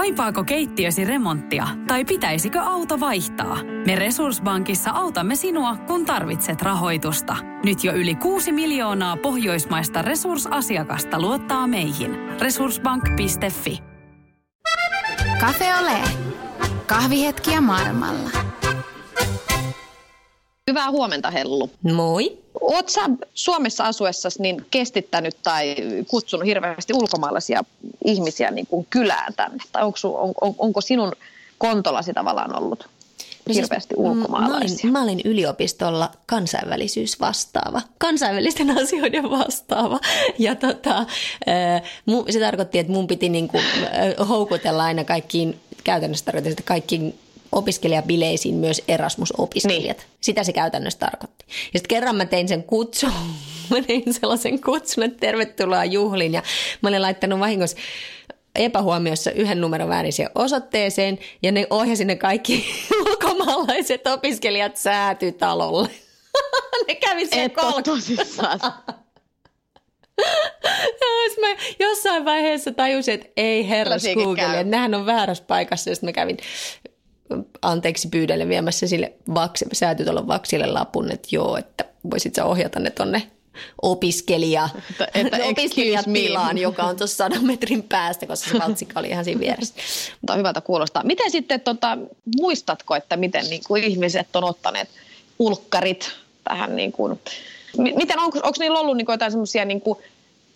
Kaipaako keittiösi remonttia tai pitäisikö auto vaihtaa? Me Resurssbankissa autamme sinua, kun tarvitset rahoitusta. Nyt jo yli 6 miljoonaa pohjoismaista resursasiakasta luottaa meihin. Resurssbank.fi Cafe Ole. Kahvihetkiä maailmalla. Hyvää huomenta Hellu. Moi. Oletko sä Suomessa asuessasi niin kestittänyt tai kutsunut hirveästi ulkomaalaisia ihmisiä niin kuin kylään tänne? Tai onko, on, on, onko sinun kontollasi tavallaan ollut no hirveästi siis, ulkomaalaisia? Mä olin, mä olin yliopistolla kansainvälisyys vastaava, kansainvälisten asioiden vastaava. Ja tota, se tarkoitti, että mun piti niin kuin houkutella aina kaikkiin, käytännössä tarkoitti, että kaikkiin opiskelijabileisiin myös Erasmus-opiskelijat. Niin. Sitä se käytännössä tarkoitti. Ja sitten kerran mä tein sen kutsun, mä tein sellaisen kutsun, että tervetuloa juhliin ja mä olin laittanut vahingossa epähuomiossa yhden numeron väärin siihen osoitteeseen ja ne ohjasi ne kaikki ulkomaalaiset opiskelijat säätytalolle. ne kävi siellä kolkosissaan. mä jossain vaiheessa tajusin, että ei herras Google, että on väärässä paikassa. Sitten mä kävin anteeksi pyydelle viemässä sille vaks, säätytalon vaksille lapun, että joo, että voisit sä ohjata ne tonne opiskelija, että, että opiskelijatilaan, joka on tuossa sadan metrin päästä, koska se valtsikka oli ihan siinä vieressä. Mutta hyvältä kuulostaa. Miten sitten, tota, muistatko, että miten niin kuin ihmiset on ottaneet ulkkarit tähän, niin kuin, miten, onko, onko niillä ollut niin kuin jotain semmoisia niin kuin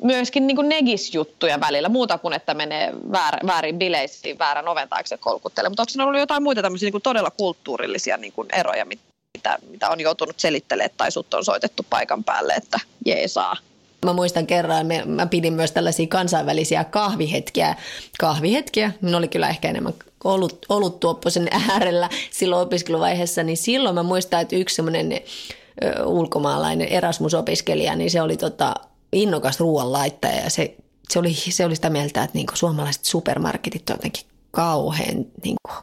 myöskin niin negisjuttuja välillä, muuta kuin että menee väär, väärin bileisiin väärän oven taakse kolkuttelemaan. Mutta onko siinä ollut jotain muita tämmöisiä niin todella kulttuurillisia niin eroja, mitä, mitä on joutunut selittelemään tai sut on soitettu paikan päälle, että jeesaa? Mä muistan kerran, mä pidin myös tällaisia kansainvälisiä kahvihetkiä. Kahvihetkiä, ne oli kyllä ehkä enemmän ollut, ollut tuoppoisen äärellä silloin opiskeluvaiheessa, niin silloin mä muistan, että yksi semmoinen ulkomaalainen Erasmus-opiskelija, niin se oli tota, innokas ruoanlaittaja ja se, se, oli, se oli sitä mieltä, että niin suomalaiset supermarketit on jotenkin kauhean, niin kuin,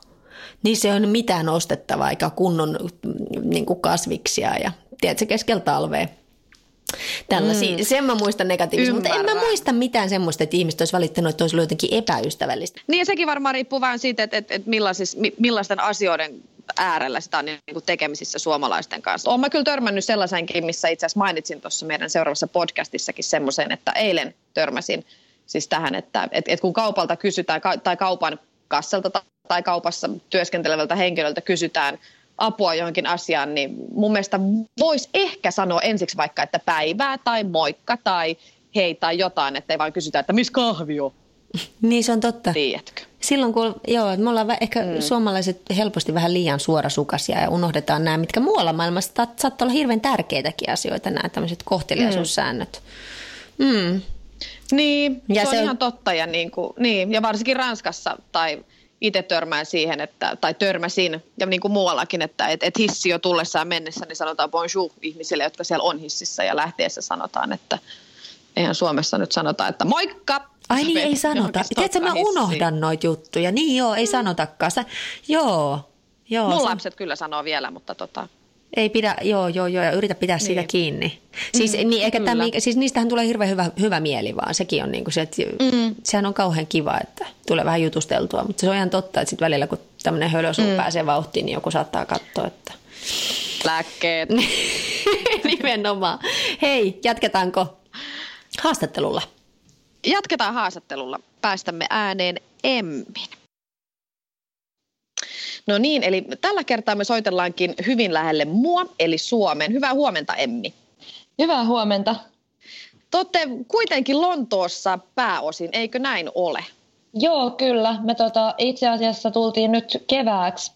niissä ei ole mitään ostettavaa eikä kunnon niin kuin kasviksia ja tiedätkö, keskellä talvea. Tällaisia. Mm. Sen mä muistan negatiivisesti, mutta en mä muista mitään semmoista, että ihmiset olisi valittanut, että olisi ollut jotenkin epäystävällistä. Niin sekin varmaan riippuu vain siitä, että, että, että millaisten asioiden äärellä sitä on niin kuin tekemisissä suomalaisten kanssa. Olen mä kyllä törmännyt sellaisenkin, missä itse asiassa mainitsin tuossa meidän seuraavassa podcastissakin semmoisen, että eilen törmäsin siis tähän, että et, et kun kaupalta kysytään tai kaupan kassalta tai kaupassa työskentelevältä henkilöltä kysytään apua johonkin asiaan, niin mun mielestä voisi ehkä sanoa ensiksi vaikka, että päivää tai moikka tai hei tai jotain, ettei vaan kysytä, että missä kahvi on. Niin se on totta. Tiedätkö? Silloin kun, joo, me ollaan ehkä mm. suomalaiset helposti vähän liian suorasukaisia ja unohdetaan nämä, mitkä muualla maailmassa saattaa olla hirveän tärkeitäkin asioita, nämä tämmöiset kohteliaisuussäännöt. Mm. Niin, ja se, se on ihan totta ja, niin kuin, niin, ja varsinkin Ranskassa tai itse törmään siihen, että, tai törmäsin, ja niin kuin muuallakin, että et, et hissi jo tullessaan mennessä, niin sanotaan bonjour ihmisille, jotka siellä on hississä, ja lähteessä sanotaan, että eihän Suomessa nyt sanota, että moikka, Ai niin, ei sanota. Tiedätkö, mä unohdan noita juttuja. Niin joo, ei mm. sanotakaan. Sä, joo. joo Mun se... lapset kyllä sanoo vielä, mutta tota... Ei pidä, joo, joo, joo, ja yritä pitää niin. siitä kiinni. Siis, mm, niin, eikä tämän, siis niistähän tulee hirveän hyvä, hyvä mieli vaan, sekin on niin kuin se, että mm. sehän on kauhean kiva, että tulee vähän jutusteltua, mutta se on ihan totta, että sitten välillä kun tämmöinen hölösuu mm. pääsee vauhtiin, niin joku saattaa katsoa, että... Lääkkeet. Nimenomaan. Hei, jatketaanko haastattelulla? Jatketaan haastattelulla. Päästämme ääneen Emmin. No niin, eli tällä kertaa me soitellaankin hyvin lähelle mua, eli Suomeen. Hyvää huomenta, Emmi. Hyvää huomenta. Te kuitenkin Lontoossa pääosin, eikö näin ole? Joo, kyllä. Me tota, itse asiassa tultiin nyt kevääksi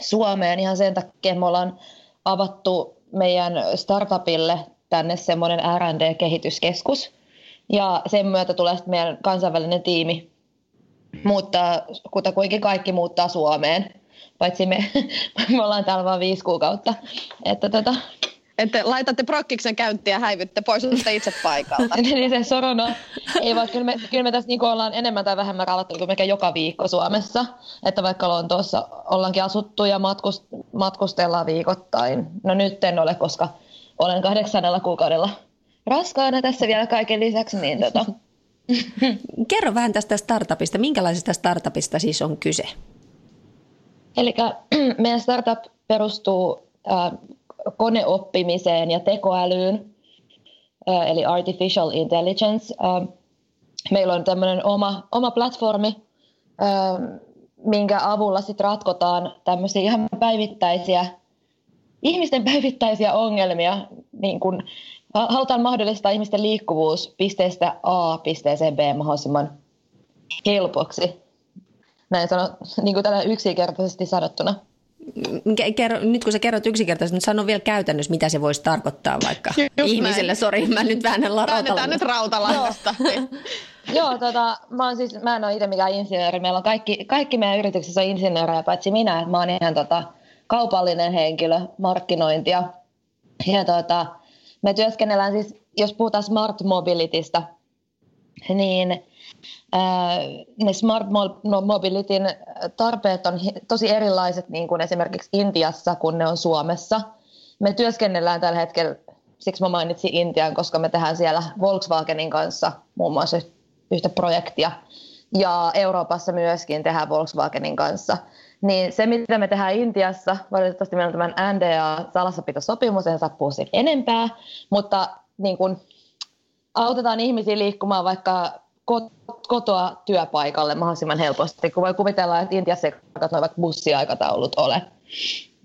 Suomeen ihan sen takia, me ollaan avattu meidän startupille tänne semmoinen R&D-kehityskeskus – ja sen myötä tulee sitten meidän kansainvälinen tiimi muuttaa, kutakuinkin kaikki muuttaa Suomeen. Paitsi me, me ollaan täällä vain viisi kuukautta. Että tota, että laitatte prokkiksen käyntiä ja häivytte pois itse paikalta. niin se sorona. Ei vaan, kyllä me, kyllä me tässä niin ollaan enemmän tai vähemmän ravattu kuin melkein joka viikko Suomessa. Että vaikka Lontoossa ollaankin asuttu ja matkust, matkustellaan viikoittain. No nyt en ole, koska olen kahdeksannella kuukaudella raskaana tässä vielä kaiken lisäksi, niin tota, Kerro vähän tästä startupista. Minkälaisesta startupista siis on kyse? Eli meidän startup perustuu äh, koneoppimiseen ja tekoälyyn, äh, eli artificial intelligence. Äh, meillä on tämmöinen oma, oma platformi, minkä avulla sit ratkotaan tämmöisiä ihan päivittäisiä, ihmisten päivittäisiä ongelmia, niin kun halutaan mahdollistaa ihmisten liikkuvuus pisteestä A pisteeseen B mahdollisimman helpoksi. Näin sano, niin kuin tällä yksinkertaisesti sanottuna. Kerro, nyt kun sä kerrot yksinkertaisesti, niin sano vielä käytännössä, mitä se voisi tarkoittaa vaikka Just ihmiselle. Sori, mä nyt väännän rautalangasta. nyt rautalangasta. Joo, tota, mä, oon siis, mä en ole itse mikään insinööri. Meillä on kaikki, kaikki meidän yrityksessä on insinöörejä, paitsi minä. Mä oon ihan tota, kaupallinen henkilö, markkinointia. Ja tota, me työskennellään siis, jos puhutaan smart mobilitystä, niin ää, ne smart no, mobilityn tarpeet on tosi erilaiset niin kuin esimerkiksi Intiassa, kun ne on Suomessa. Me työskennellään tällä hetkellä, siksi mä mainitsin Intian, koska me tehdään siellä Volkswagenin kanssa muun muassa yhtä projektia. Ja Euroopassa myöskin tehdään Volkswagenin kanssa. Niin se, mitä me tehdään Intiassa, valitettavasti meillä on tämän NDA-salassapitosopimus, en saa puhua enempää, mutta niin kun autetaan ihmisiä liikkumaan vaikka kotoa työpaikalle mahdollisimman helposti, kun voi kuvitella, että Intiassa ei noin bussiaikataulut ole.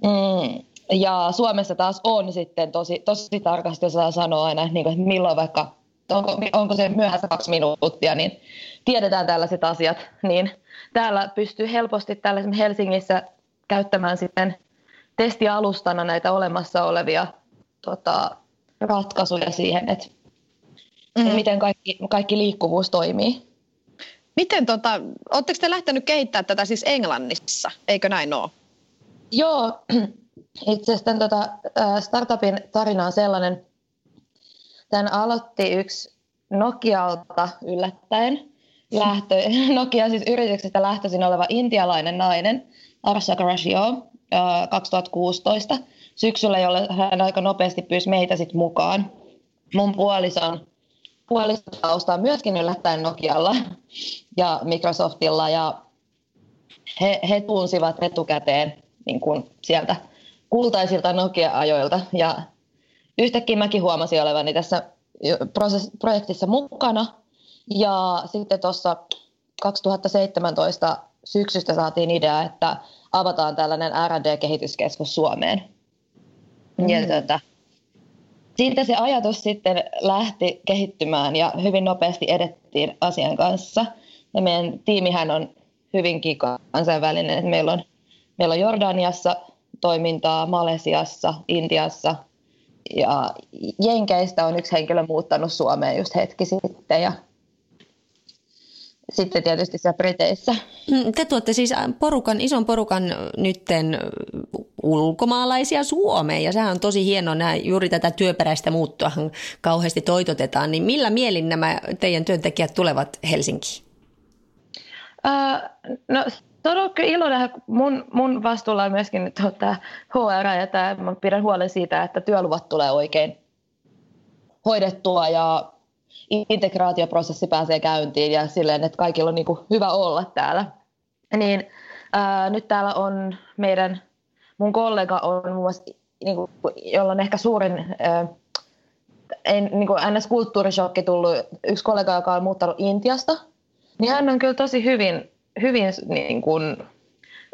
Mm. Ja Suomessa taas on sitten tosi, tosi tarkasti, saa sanoa aina, niin kuin, että milloin vaikka, onko, onko se myöhässä kaksi minuuttia, niin tiedetään tällaiset asiat, niin täällä pystyy helposti täällä Helsingissä käyttämään sitten testialustana näitä olemassa olevia tota, ratkaisuja siihen, että mm. miten kaikki, kaikki liikkuvuus toimii. Miten, tota, oletteko te lähtenyt kehittämään tätä siis Englannissa, eikö näin ole? Joo, itse asiassa tämän, tota, startupin tarina on sellainen, tämän aloitti yksi Nokialta yllättäen lähtö, Nokia siis yrityksestä lähtöisin oleva intialainen nainen, Arsha Garashio, 2016 syksyllä, jolle hän aika nopeasti pyysi meitä sit mukaan. Mun puolison puolistotausta on myöskin yllättäen Nokialla ja Microsoftilla ja he, he tunsivat etukäteen niin kuin sieltä kultaisilta Nokia-ajoilta ja yhtäkkiä mäkin huomasin olevani tässä projektissa mukana ja sitten tuossa 2017 syksystä saatiin idea, että avataan tällainen R&D-kehityskeskus Suomeen. Mm. Ja tuota, siitä se ajatus sitten lähti kehittymään ja hyvin nopeasti edettiin asian kanssa. Ja meidän tiimihän on hyvinkin kansainvälinen. Meillä, on, meillä on Jordaniassa toimintaa, Malesiassa, Intiassa ja Jenkeistä on yksi henkilö muuttanut Suomeen just hetki sitten ja sitten tietysti siellä Briteissä. Mm, te tuotte siis porukan, ison porukan nytten ulkomaalaisia Suomeen ja sehän on tosi hienoa, nämä, juuri tätä työperäistä muuttua kauheasti toitotetaan, niin millä mielin nämä teidän työntekijät tulevat Helsinkiin? Uh, no se on kyllä ilo nähdä. Mun, mun vastuulla on myöskin nyt tämä HR ja tämä, mä pidän huolen siitä, että työluvat tulee oikein hoidettua ja integraatioprosessi pääsee käyntiin ja silleen, että kaikilla on niin kuin hyvä olla täällä. Niin ää, nyt täällä on meidän, mun kollega on muun muassa, niin kuin, jolla on ehkä suurin ää, ei, niin kuin NS-kulttuurishokki tullut, yksi kollega, joka on muuttanut Intiasta, niin hän on kyllä tosi hyvin, hyvin niin kuin,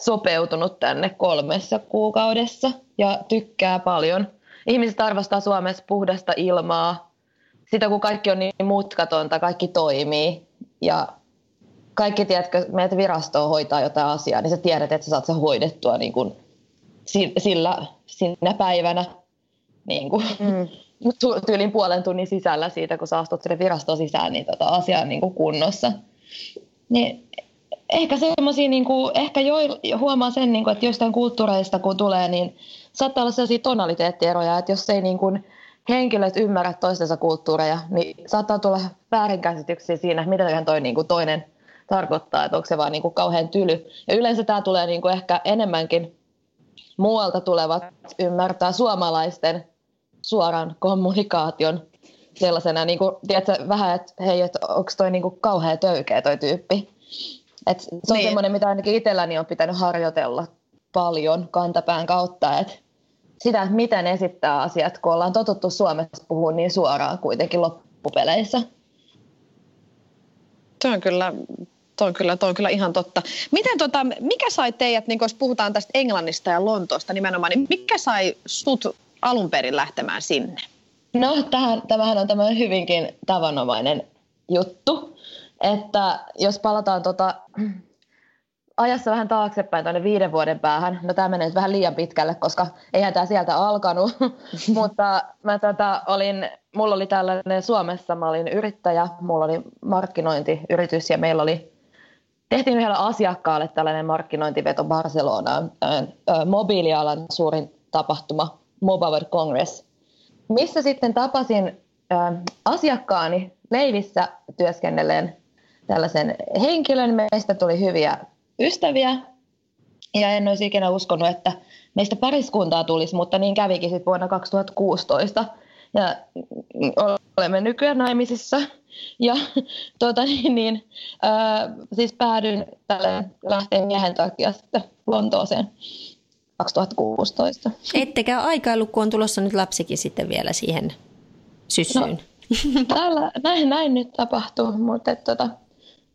sopeutunut tänne kolmessa kuukaudessa ja tykkää paljon. Ihmiset arvostaa Suomessa puhdasta ilmaa, sitä kun kaikki on niin mutkatonta, kaikki toimii ja kaikki, tiedätkö, meitä virastoa hoitaa jotain asiaa, niin sä tiedät, että sä saat sen hoidettua niin kuin sillä, sinä päivänä niin kuin, mm. tyylin puolen tunnin sisällä siitä, kun sä astut sinne virastoon sisään, niin tota asia on niin kuin kunnossa. Niin ehkä semmoisia, niin ehkä jo, huomaa sen, niin kuin, että jostain kulttuureista kun tulee, niin saattaa olla sellaisia tonaliteettieroja, että jos ei niin kuin, henkilöt ymmärrä toistensa kulttuureja, niin saattaa tulla väärinkäsityksiä siinä, mitä toi niin kuin toinen tarkoittaa, että onko se vaan niin kuin kauhean tyly. Ja yleensä tämä tulee niin kuin ehkä enemmänkin muualta tulevat ymmärtää suomalaisten suoran kommunikaation sellaisena, niin kuin, tiedätkö, vähän, että hei, että onko toi niin kuin kauhean töykeä toi tyyppi. Et se on niin. semmoinen, mitä ainakin itselläni on pitänyt harjoitella paljon kantapään kautta, että sitä, että miten esittää asiat, kun ollaan totuttu Suomessa puhua niin suoraan kuitenkin loppupeleissä. Tuo on kyllä, tuo on kyllä, tuo on kyllä ihan totta. Miten tota, mikä sai teidät, niin jos puhutaan tästä Englannista ja Lontoosta nimenomaan, niin mikä sai sut alun perin lähtemään sinne? No, tähän, tämähän on tämmöinen hyvinkin tavanomainen juttu, että jos palataan tota, ajassa vähän taaksepäin tuonne viiden vuoden päähän. No tämä menee nyt vähän liian pitkälle, koska eihän tämä sieltä alkanut, mutta mä tota, olin, mulla oli tällainen Suomessa, mä olin yrittäjä, mulla oli markkinointiyritys ja meillä oli, tehtiin yhdellä asiakkaalle tällainen markkinointiveto Barcelonaan, mobiilialan suurin tapahtuma, Mobile World Congress, missä sitten tapasin asiakkaani leivissä työskennelleen tällaisen henkilön. Meistä tuli hyviä ystäviä ja en olisi ikinä uskonut, että meistä pariskuntaa tulisi, mutta niin kävikin sitten vuonna 2016. Ja olemme nykyään naimisissa. Ja tuota, niin, niin, äh, siis päädyin tälle lähteen miehen takia sitten Lontooseen 2016. Ettekä aikailu, kun on tulossa nyt lapsikin sitten vielä siihen syssyyn. No, täällä, näin, näin nyt tapahtuu, mutta et, tota,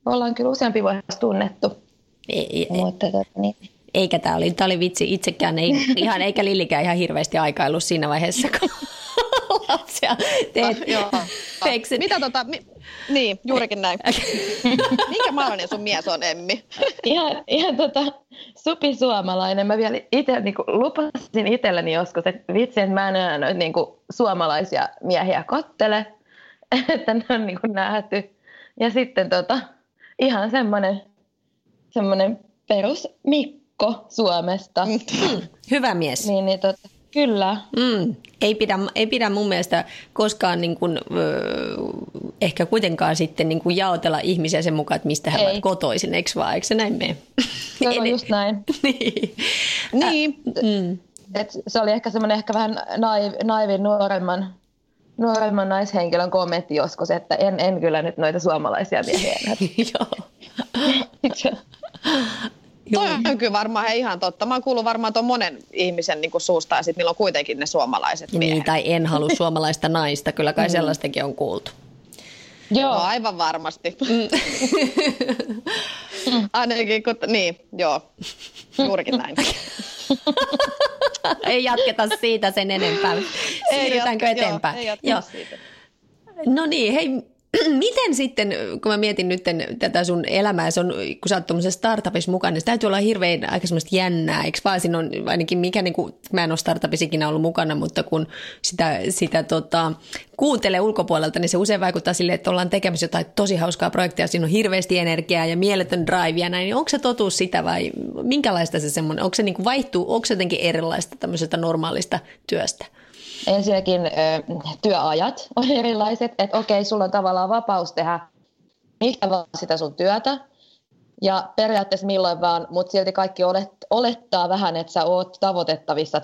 ollaan kyllä useampi vuosi tunnettu ei, Mutta, tota, niin. Eikä tämä oli, tämä oli vitsi itsekään, ei, ihan, eikä Lillikään ihan hirveästi aikailu siinä vaiheessa, kun lapsia teet. Ah, joo. Mitä tota, mi, niin, juurikin näin. Minkä maalainen sun mies on, Emmi? ihan, ihan tota, supi suomalainen. Mä vielä itse niin lupasin itselleni joskus, että vitsi, että mä en enää noita niin suomalaisia miehiä kottele, että ne on niin nähty. Ja sitten tota, ihan semmoinen semmoinen perus Mikko Suomesta. Mm. Hyvä mies. Niin, niin tota, kyllä. Mm. Ei, pidä, ei pidä mun mielestä koskaan niin kuin, ö, ehkä kuitenkaan sitten niin kuin jaotella ihmisiä sen mukaan, että mistä he ovat kotoisin, eikö vaan? Eikö se näin mene? Joo, just näin. niin. niin. mm. Et se oli ehkä semmoinen ehkä vähän naiv, naivin nuoremman nuoremman naishenkilön kommentti joskus, että en, en kyllä nyt noita suomalaisia miehiä Joo. Toi on kyllä varmaan he ihan totta. Mä oon kuullut varmaan tuon monen ihmisen niin suusta ja sitten niillä on kuitenkin ne suomalaiset miehet. Niin, tai en halua suomalaista naista. Kyllä kai mm. sellaistakin on kuultu. Joo. No, aivan varmasti. Mm. Ainakin kun, niin, joo, juurikin näin. Ei jatketa siitä sen enempää. Siirrytäänkö eteenpäin? Joo, ei joo. siitä. No niin, hei, miten sitten, kun mä mietin nyt tätä sun elämää, se on, kun sä oot tuommoisessa startupissa mukana, niin se täytyy olla hirveän aika semmoista jännää, eikö vaan siinä on ainakin mikä, niin kuin, mä en ole startupissa ikinä ollut mukana, mutta kun sitä, sitä tota, kuuntelee ulkopuolelta, niin se usein vaikuttaa sille, että ollaan tekemässä jotain tosi hauskaa projektia, siinä on hirveästi energiaa ja mieletön drive ja näin, niin onko se totuus sitä vai minkälaista se semmoinen, onko se niin kuin vaihtuu, onko se jotenkin erilaista tämmöisestä normaalista työstä? Ensinnäkin työajat on erilaiset, että okei, sulla on tavallaan vapaus tehdä mikä vaan sitä sun työtä, ja periaatteessa milloin vaan, mutta silti kaikki olet, olettaa vähän, että sä oot tavoitettavissa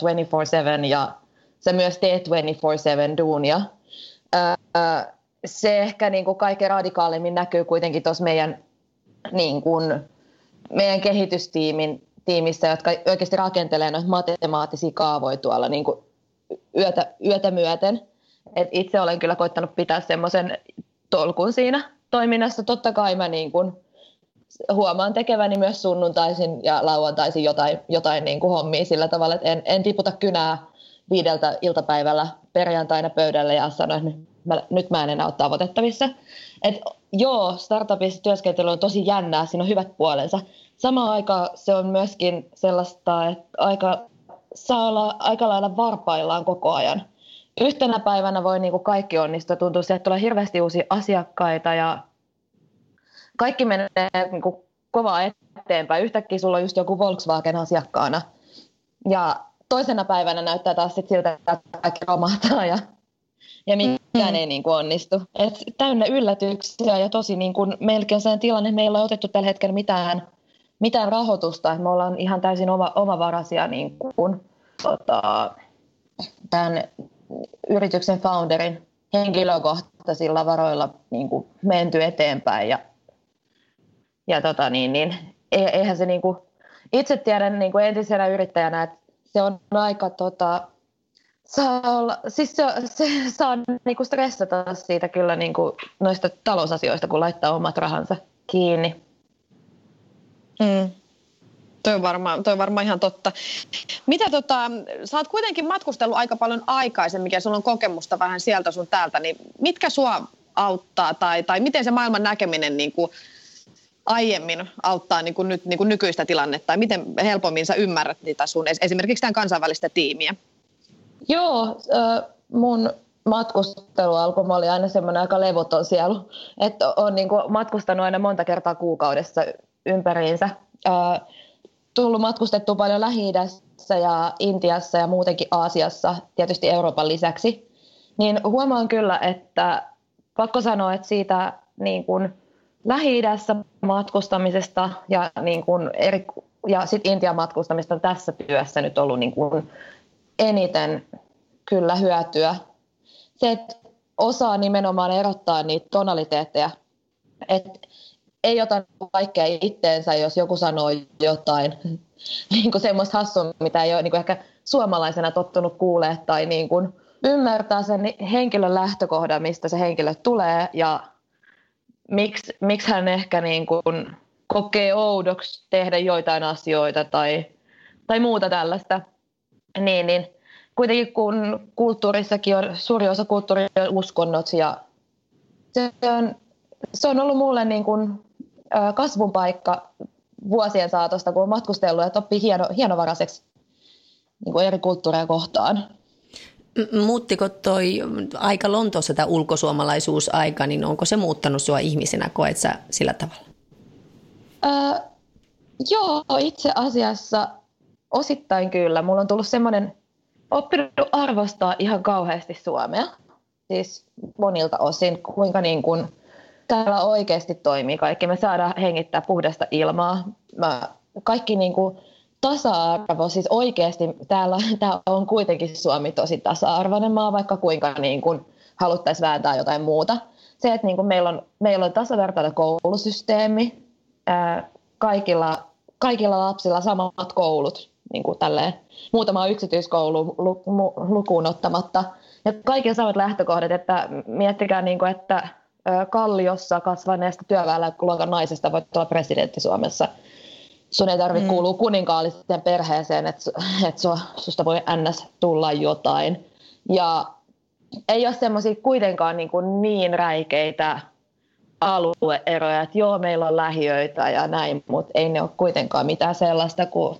24-7 ja sä myös teet 24-7 duunia. Öö, se ehkä niin kuin kaikkein radikaalimmin näkyy kuitenkin tuossa meidän, niin kuin, meidän kehitystiimin tiimissä, jotka oikeasti rakentelee noita matemaattisia kaavoja tuolla niin kuin yötä, yötä myöten. Et itse olen kyllä koittanut pitää semmoisen tolkun siinä toiminnassa. Totta kai mä niin kuin huomaan tekeväni myös sunnuntaisin ja lauantaisin jotain, jotain niin kuin hommia sillä tavalla, että en, en tiputa kynää viideltä iltapäivällä perjantaina pöydälle ja sano, että mä, nyt mä en enää ole tavoitettavissa. Et joo, startupissa työskentely on tosi jännää, siinä on hyvät puolensa. Samaan aikaan se on myöskin sellaista, että aika saa olla aika lailla varpaillaan koko ajan. Yhtenä päivänä voi niin kuin kaikki onnistua, tuntuu että tulee hirveästi uusia asiakkaita ja kaikki menee niin kuin kovaa eteenpäin. Yhtäkkiä sulla on just joku Volkswagen asiakkaana ja toisena päivänä näyttää taas sit siltä, että kaikki romahtaa ja, ja mikään mm. ei niin kuin onnistu. Et täynnä yllätyksiä ja tosi niin kuin melkein sen tilanne, että meillä ei ole otettu tällä hetkellä mitään mitään rahoitusta, että me ollaan ihan täysin oma, omavaraisia niin kuin, tota, tämän yrityksen founderin henkilökohtaisilla varoilla niin kuin menty eteenpäin ja, ja tota niin, niin, eihän se niin kuin, itse tiedän niin kuin entisenä yrittäjänä, että se on aika tota, saa olla, siis se, se saa niinku stressata siitä kyllä niinku noista talousasioista, kun laittaa omat rahansa kiinni. Mm. Toi on, varmaan, toi on varmaan ihan totta. Mitä tota, sä oot kuitenkin matkustellut aika paljon aikaisemmin ja sulla on kokemusta vähän sieltä sun täältä, niin mitkä sua auttaa tai, tai miten se maailman näkeminen niin kuin aiemmin auttaa niin kuin nyt, niin kuin nykyistä tilannetta tai miten helpommin sä ymmärrät niitä sun esimerkiksi tämän kansainvälistä tiimiä? Joo, mun matkustelu alkoi, mä olin aina semmoinen aika levoton sielu, että olen niin matkustanut aina monta kertaa kuukaudessa ympäriinsä. Tullut matkustettua paljon lähi ja Intiassa ja muutenkin Aasiassa, tietysti Euroopan lisäksi. Niin huomaan kyllä, että pakko sanoa, että siitä niin kuin lähi matkustamisesta ja, niin kuin eri, ja sit Intian matkustamista tässä työssä nyt ollut niin kuin eniten kyllä hyötyä. Se, että osaa nimenomaan erottaa niitä tonaliteetteja, että ei ota kaikkea itteensä, jos joku sanoo jotain niin kuin semmoista hassua, mitä ei ole niin kuin ehkä suomalaisena tottunut kuulee tai niin kuin ymmärtää sen henkilön lähtökohdan, mistä se henkilö tulee ja miksi, miksi hän ehkä niin kuin kokee oudoksi tehdä joitain asioita tai, tai muuta tällaista. Niin, niin kuitenkin kun kulttuurissakin on, suuri osa kulttuuria on uskonnot ja se on, se on ollut mulle niin kuin kasvun paikka vuosien saatosta, kun on matkustellut, että oppii hieno, hienovaraiseksi niin kuin eri kulttuureja kohtaan. Muuttiko toi aika Lontoossa tämä ulkosuomalaisuusaika, niin onko se muuttanut sinua ihmisenä, koet sä sillä tavalla? Öö, joo, itse asiassa osittain kyllä. Mulla on tullut semmoinen, oppinut arvostaa ihan kauheasti Suomea. Siis monilta osin, kuinka niin kuin täällä oikeasti toimii kaikki. Me saadaan hengittää puhdasta ilmaa. Mä, kaikki niin kuin tasa-arvo, siis oikeasti täällä, täällä on kuitenkin Suomi tosi tasa-arvoinen maa, vaikka kuinka niin kuin haluttaisiin vääntää jotain muuta. Se, että niin kuin meillä, on, meillä on tasavertainen koulusysteemi, ää, kaikilla, kaikilla lapsilla samat koulut, niin kuin tälleen, muutama yksityiskoulu lukuun ottamatta. Ja kaikilla samat lähtökohdat, että miettikää, niin kuin, että Kalliossa kasvaneesta työväenluokan naisesta voit olla presidentti Suomessa. Sun ei tarvitse mm. kuulua kuninkaalliseen perheeseen, että, että susta voi ns. tulla jotain. Ja ei ole semmoisia kuitenkaan niin, kuin niin räikeitä alueeroja, että joo, meillä on lähiöitä ja näin, mutta ei ne ole kuitenkaan mitään sellaista kuin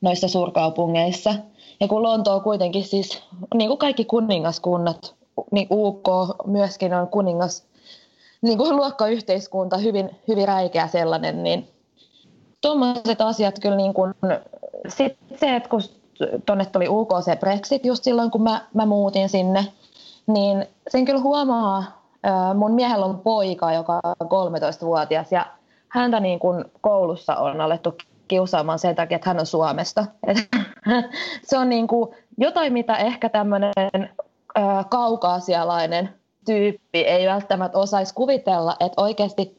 noissa suurkaupungeissa. Ja kun Lonto on kuitenkin siis, niin kuin kaikki kuningaskunnat, niin UK myöskin on kuningas, niin kuin luokkayhteiskunta, hyvin, hyvin räikeä sellainen, niin tuommoiset asiat kyllä niin kuin, sit se, että kun tuonne tuli UK se Brexit just silloin, kun mä, mä muutin sinne, niin sen kyllä huomaa, mun miehellä on poika, joka on 13-vuotias ja häntä niin kuin koulussa on alettu kiusaamaan sen takia, että hän on Suomesta. se on niin kuin jotain, mitä ehkä tämmöinen kaukaasialainen tyyppi ei välttämättä osaisi kuvitella, että oikeasti,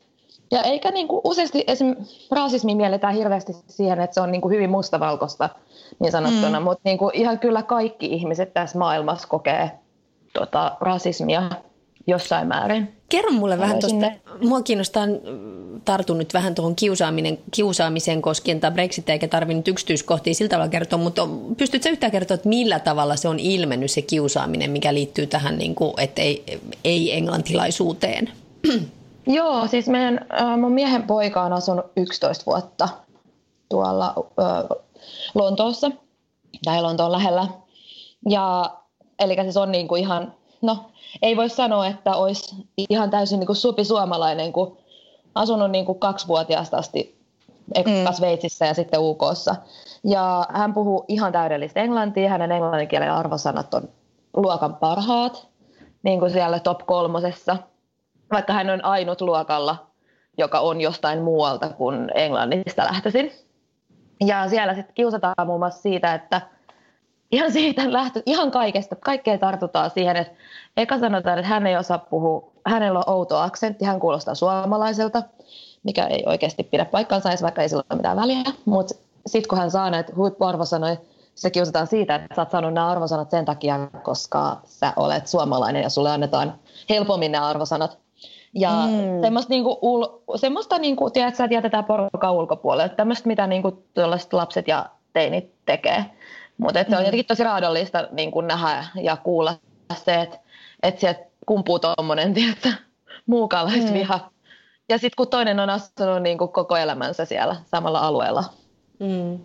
ja eikä niin kuin useasti esim. rasismi mielletään hirveästi siihen, että se on niin kuin hyvin mustavalkoista niin sanottuna, mm. mutta niin kuin ihan kyllä kaikki ihmiset tässä maailmassa kokee tota, rasismia jossain määrin. Kerro mulle vähän tuosta, mua kiinnostaa, tartun nyt vähän tuohon kiusaaminen, kiusaamiseen koskien tämä Brexit, eikä tarvitse nyt yksityiskohtia sillä tavalla kertoa, mutta pystytkö yhtään kertoa, että millä tavalla se on ilmennyt se kiusaaminen, mikä liittyy tähän, niin kuin, että ei, ei englantilaisuuteen? Joo, siis meidän, mun miehen poika on asunut 11 vuotta tuolla äh, Lontoossa, tai Lontoon lähellä. Ja, eli siis on niin kuin ihan, no ei voi sanoa, että olisi ihan täysin niin kuin supi suomalainen, kun asunut niin kuin kaksivuotiaasta asti mm. Sveitsissä ja sitten UKssa. Ja hän puhuu ihan täydellistä englantia, hänen englanninkielen arvosanat on luokan parhaat, niin kuin siellä top kolmosessa, vaikka hän on ainut luokalla, joka on jostain muualta kuin Englannista lähtöisin. Ja siellä sitten kiusataan muun muassa siitä, että ihan siitä lähtö, ihan kaikesta, kaikkea tartutaan siihen, että eka sanotaan, että hän ei osaa puhua, hänellä on outo aksentti, hän kuulostaa suomalaiselta, mikä ei oikeasti pidä paikkaansa edes, vaikka ei sillä ole mitään väliä, mutta sitten kun hän saa näitä huippuarvosanoja, se kiusataan siitä, että sä oot saanut nämä arvosanat sen takia, koska sä olet suomalainen ja sulle annetaan helpommin nämä arvosanat. Ja mm. semmoista, niinku, ul, semmoista niinku, tiedät, että jätetään porukkaa ulkopuolelle. Tämmöistä, mitä niinku, lapset ja teinit tekee. Mutta se on mm. jotenkin tosi raadollista niinku, nähdä ja kuulla se, että et sieltä kumpuu tuommoinen muukalaisviha. Mm. Ja sitten kun toinen on astunut niinku, koko elämänsä siellä samalla alueella. Mm.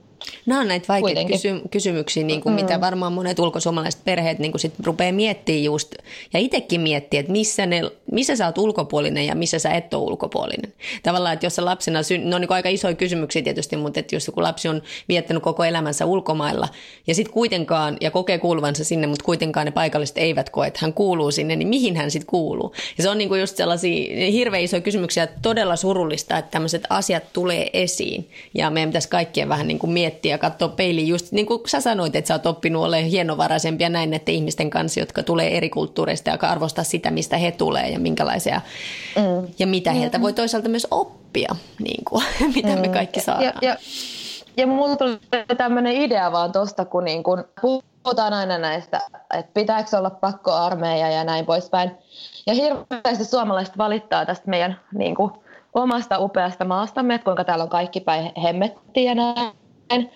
Nämä on näitä vaikeita kysy- kysymyksiä, niin kuin mm. mitä varmaan monet ulkosuomalaiset perheet niin kuin sit rupeaa miettimään just, ja itsekin miettii, että missä, ne, missä sä oot ulkopuolinen ja missä sä et ole ulkopuolinen. Tavallaan, että jos sä lapsena, syn- on niin aika isoja kysymyksiä tietysti, mutta että jos joku lapsi on viettänyt koko elämänsä ulkomailla ja sitten kuitenkaan, ja kokee kuuluvansa sinne, mutta kuitenkaan ne paikalliset eivät koe, että hän kuuluu sinne, niin mihin hän sitten kuuluu? Ja se on niin kuin just sellaisia hirveän isoja kysymyksiä, todella surullista, että tämmöiset asiat tulee esiin, ja meidän pitäisi kaikkien vähän niin kuin miettiä ja katsoa peiliin just niin kuin sä sanoit, että sä oot oppinut olemaan hienovaraisempia näin näiden ihmisten kanssa, jotka tulee eri kulttuureista ja arvostaa sitä, mistä he tulee ja minkälaisia mm. ja mitä mm. heiltä voi toisaalta myös oppia, niin kuin, mitä mm. me kaikki saadaan. Ja, ja, ja mulla tuli tämmöinen idea vaan tuosta, kun niin kun puhutaan aina näistä, että pitääkö olla pakko armeija ja näin poispäin. Ja hirveästi suomalaiset valittaa tästä meidän niin kuin, omasta upeasta maastamme, että kuinka täällä on kaikki päin hemmettiä ja näin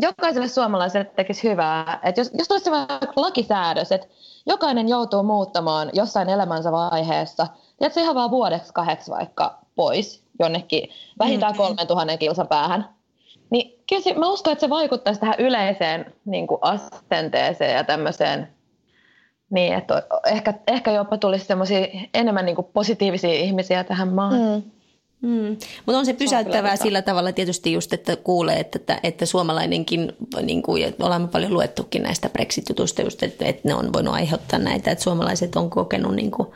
jokaiselle suomalaiselle tekisi hyvää, että jos, jos olisi vaikka lakisäädös, että jokainen joutuu muuttamaan jossain elämänsä vaiheessa, että se ihan vaan vuodeksi kahdeksi vaikka pois jonnekin vähintään mm. kolmen tuhannen kilsan päähän, niin kyllä mä uskon, että se vaikuttaisi tähän yleiseen niin kuin asenteeseen ja tämmöiseen, niin että ehkä, ehkä jopa tulisi semmoisia enemmän niin kuin positiivisia ihmisiä tähän maahan. Mm. Mm. Mutta on se pysäyttävää se sillä tavalla tietysti just, että kuulee, että, että, että suomalainenkin, niin kuin, olemme paljon luettukin näistä Brexit-jutuista just, että, että ne on voinut aiheuttaa näitä, että suomalaiset on kokenut niin kuin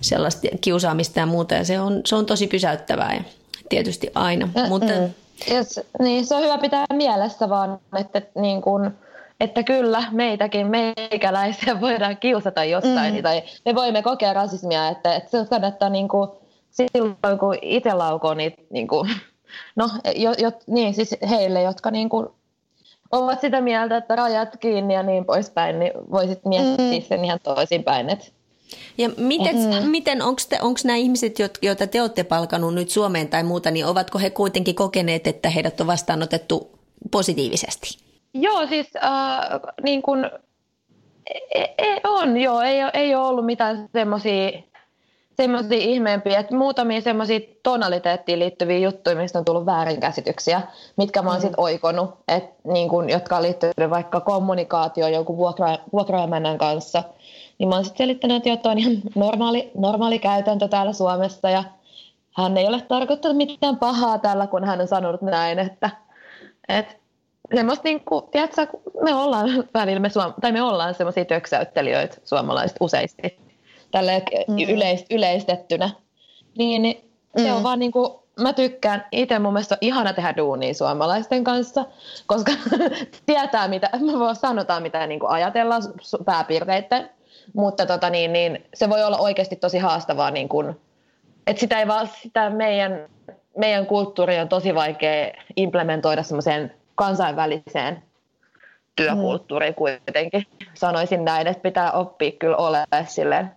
sellaista kiusaamista ja muuta, ja se on, se on tosi pysäyttävää ja tietysti aina. Mm, Mutta, mm. Yes, niin, se on hyvä pitää mielessä vaan, että, niin kuin, että kyllä meitäkin, meikäläisiä voidaan kiusata jostain, mm. tai me voimme kokea rasismia, että, että se kannattaa niin kuin, silloin, kun itse laukoo niitä, niin kuin, no jo, jo, niin, siis heille, jotka niin kuin, ovat sitä mieltä, että rajat kiinni ja niin poispäin, niin voisit miettiä mm. sen ihan toisinpäin. Että ja miten, mm. miten onko nämä ihmiset, joita te olette palkanut nyt Suomeen tai muuta, niin ovatko he kuitenkin kokeneet, että heidät on vastaanotettu positiivisesti? Joo, siis äh, niin kuin, ei, e, on, joo, ei, ei ole ollut mitään semmoisia semmoisia ihmeempiä, että muutamia semmoisia tonaliteettiin liittyviä juttuja, mistä on tullut väärinkäsityksiä, mitkä mä oon mm. sitten oikonut, et, niin kun, jotka on liittynyt vaikka kommunikaatioon jonkun vuokra, kanssa, niin mä oon sitten selittänyt, että jotain ihan normaali, normaali käytäntö täällä Suomessa ja hän ei ole tarkoittanut mitään pahaa tällä, kun hän on sanonut näin, että, että semmoista niin kuin, tiedätkö, me ollaan välillä, me, suom- tai me ollaan semmoisia töksäyttelijöitä suomalaiset useasti tälle mm. yleist, yleistettynä. Niin, niin se mm. on vaan niin kuin, mä tykkään, itse mun mielestä on ihana tehdä duunia suomalaisten kanssa, koska tietää mitä, mä voin sanotaan mitä niin kuin ajatellaan pääpiirteiden, mutta tota niin, niin, se voi olla oikeasti tosi haastavaa, niin kuin, että sitä ei vaan, sitä meidän, meidän kulttuuri on tosi vaikea implementoida semmoiseen kansainväliseen työkulttuuriin mm. kuitenkin. Sanoisin näin, että pitää oppia kyllä olemaan silleen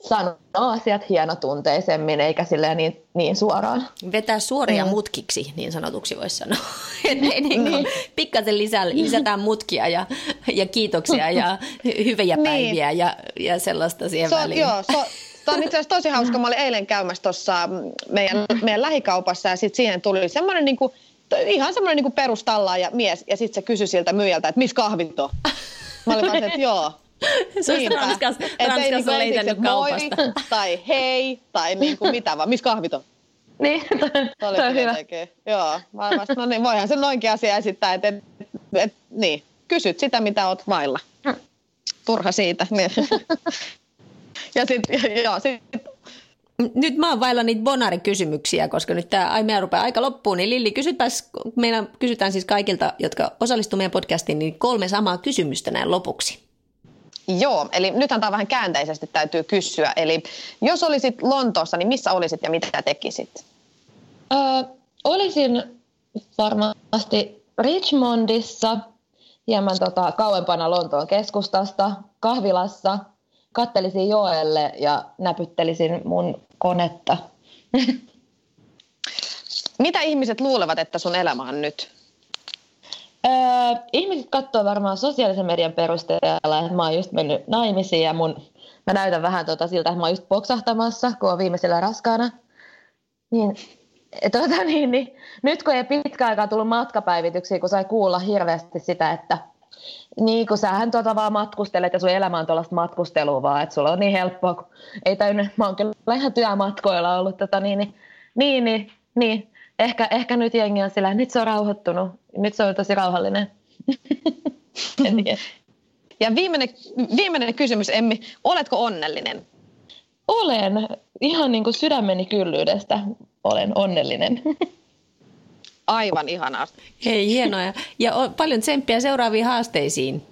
sanoa asiat hienotunteisemmin eikä silleen niin, niin suoraan. Vetää suoria mm. mutkiksi, niin sanotuksi voisi sanoa. niin, niin. Pikkasen lisää, lisätään mutkia ja, ja kiitoksia ja hyviä niin. päiviä niin. ja, ja sellaista siihen so, väliin. Joo, so, Tämä on itse asiassa tosi hauska. Mä olin eilen käymässä tuossa meidän, meidän lähikaupassa ja sitten siihen tuli semmoinen niin kuin, ihan semmoinen niin perustallaaja mies ja sitten se kysyi siltä myyjältä, että missä kahvit on. Mä olin vaan, että joo, se olisi Ranskas, Ranskassa on leitennyt kaupasta. Moi, tai hei, tai niin kuin mitä vaan. Missä kahvit on? Niin, toi, on hyvä. Joo, mä vasta, no niin, voihan sen noinkin asia esittää, että et, et, niin, kysyt sitä, mitä oot vailla. Turha siitä. Niin. ja sitten, joo, sit, Nyt mä oon vailla niitä bonarikysymyksiä, koska nyt tämä meidän rupeaa aika loppuun. Niin Lilli, kysytäs, meillä kysytään siis kaikilta, jotka osallistuvat meidän podcastiin, niin kolme samaa kysymystä näin lopuksi. Joo, eli nythän tämä vähän käänteisesti täytyy kysyä. Eli jos olisit Lontoossa, niin missä olisit ja mitä tekisit? Öö, olisin varmasti Richmondissa, hieman tota, kauempana Lontoon keskustasta, kahvilassa, kattelisin joelle ja näpyttelisin mun konetta. Mitä ihmiset luulevat, että sun elämä on nyt? Öö, ihmiset katsoo varmaan sosiaalisen median perusteella, että mä oon just mennyt naimisiin ja mun, mä näytän vähän tota siltä, että mä oon just poksahtamassa, kun oon viimeisellä raskaana. Niin, tota, niin, niin, nyt kun ei pitkä aikaa tullut matkapäivityksiä, kun sai kuulla hirveästi sitä, että niin, kun sähän tuota vaan matkustelet ja sun elämä on tuollaista matkustelua vaan, että sulla on niin helppoa, kun ei täynnä, mä oon kyllä ihan työmatkoilla ollut, tota, niin, niin, niin, niin, niin, ehkä, ehkä nyt jengi on sillä, nyt se on rauhoittunut, nyt se on tosi rauhallinen. ja viimeinen, viimeinen kysymys, Emmi, oletko onnellinen? Olen, ihan niin kuin sydämeni kyllyydestä olen onnellinen. Aivan ihanaa. Hei, hienoa. Ja paljon tsemppiä seuraaviin haasteisiin.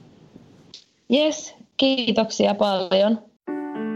Yes, kiitoksia paljon.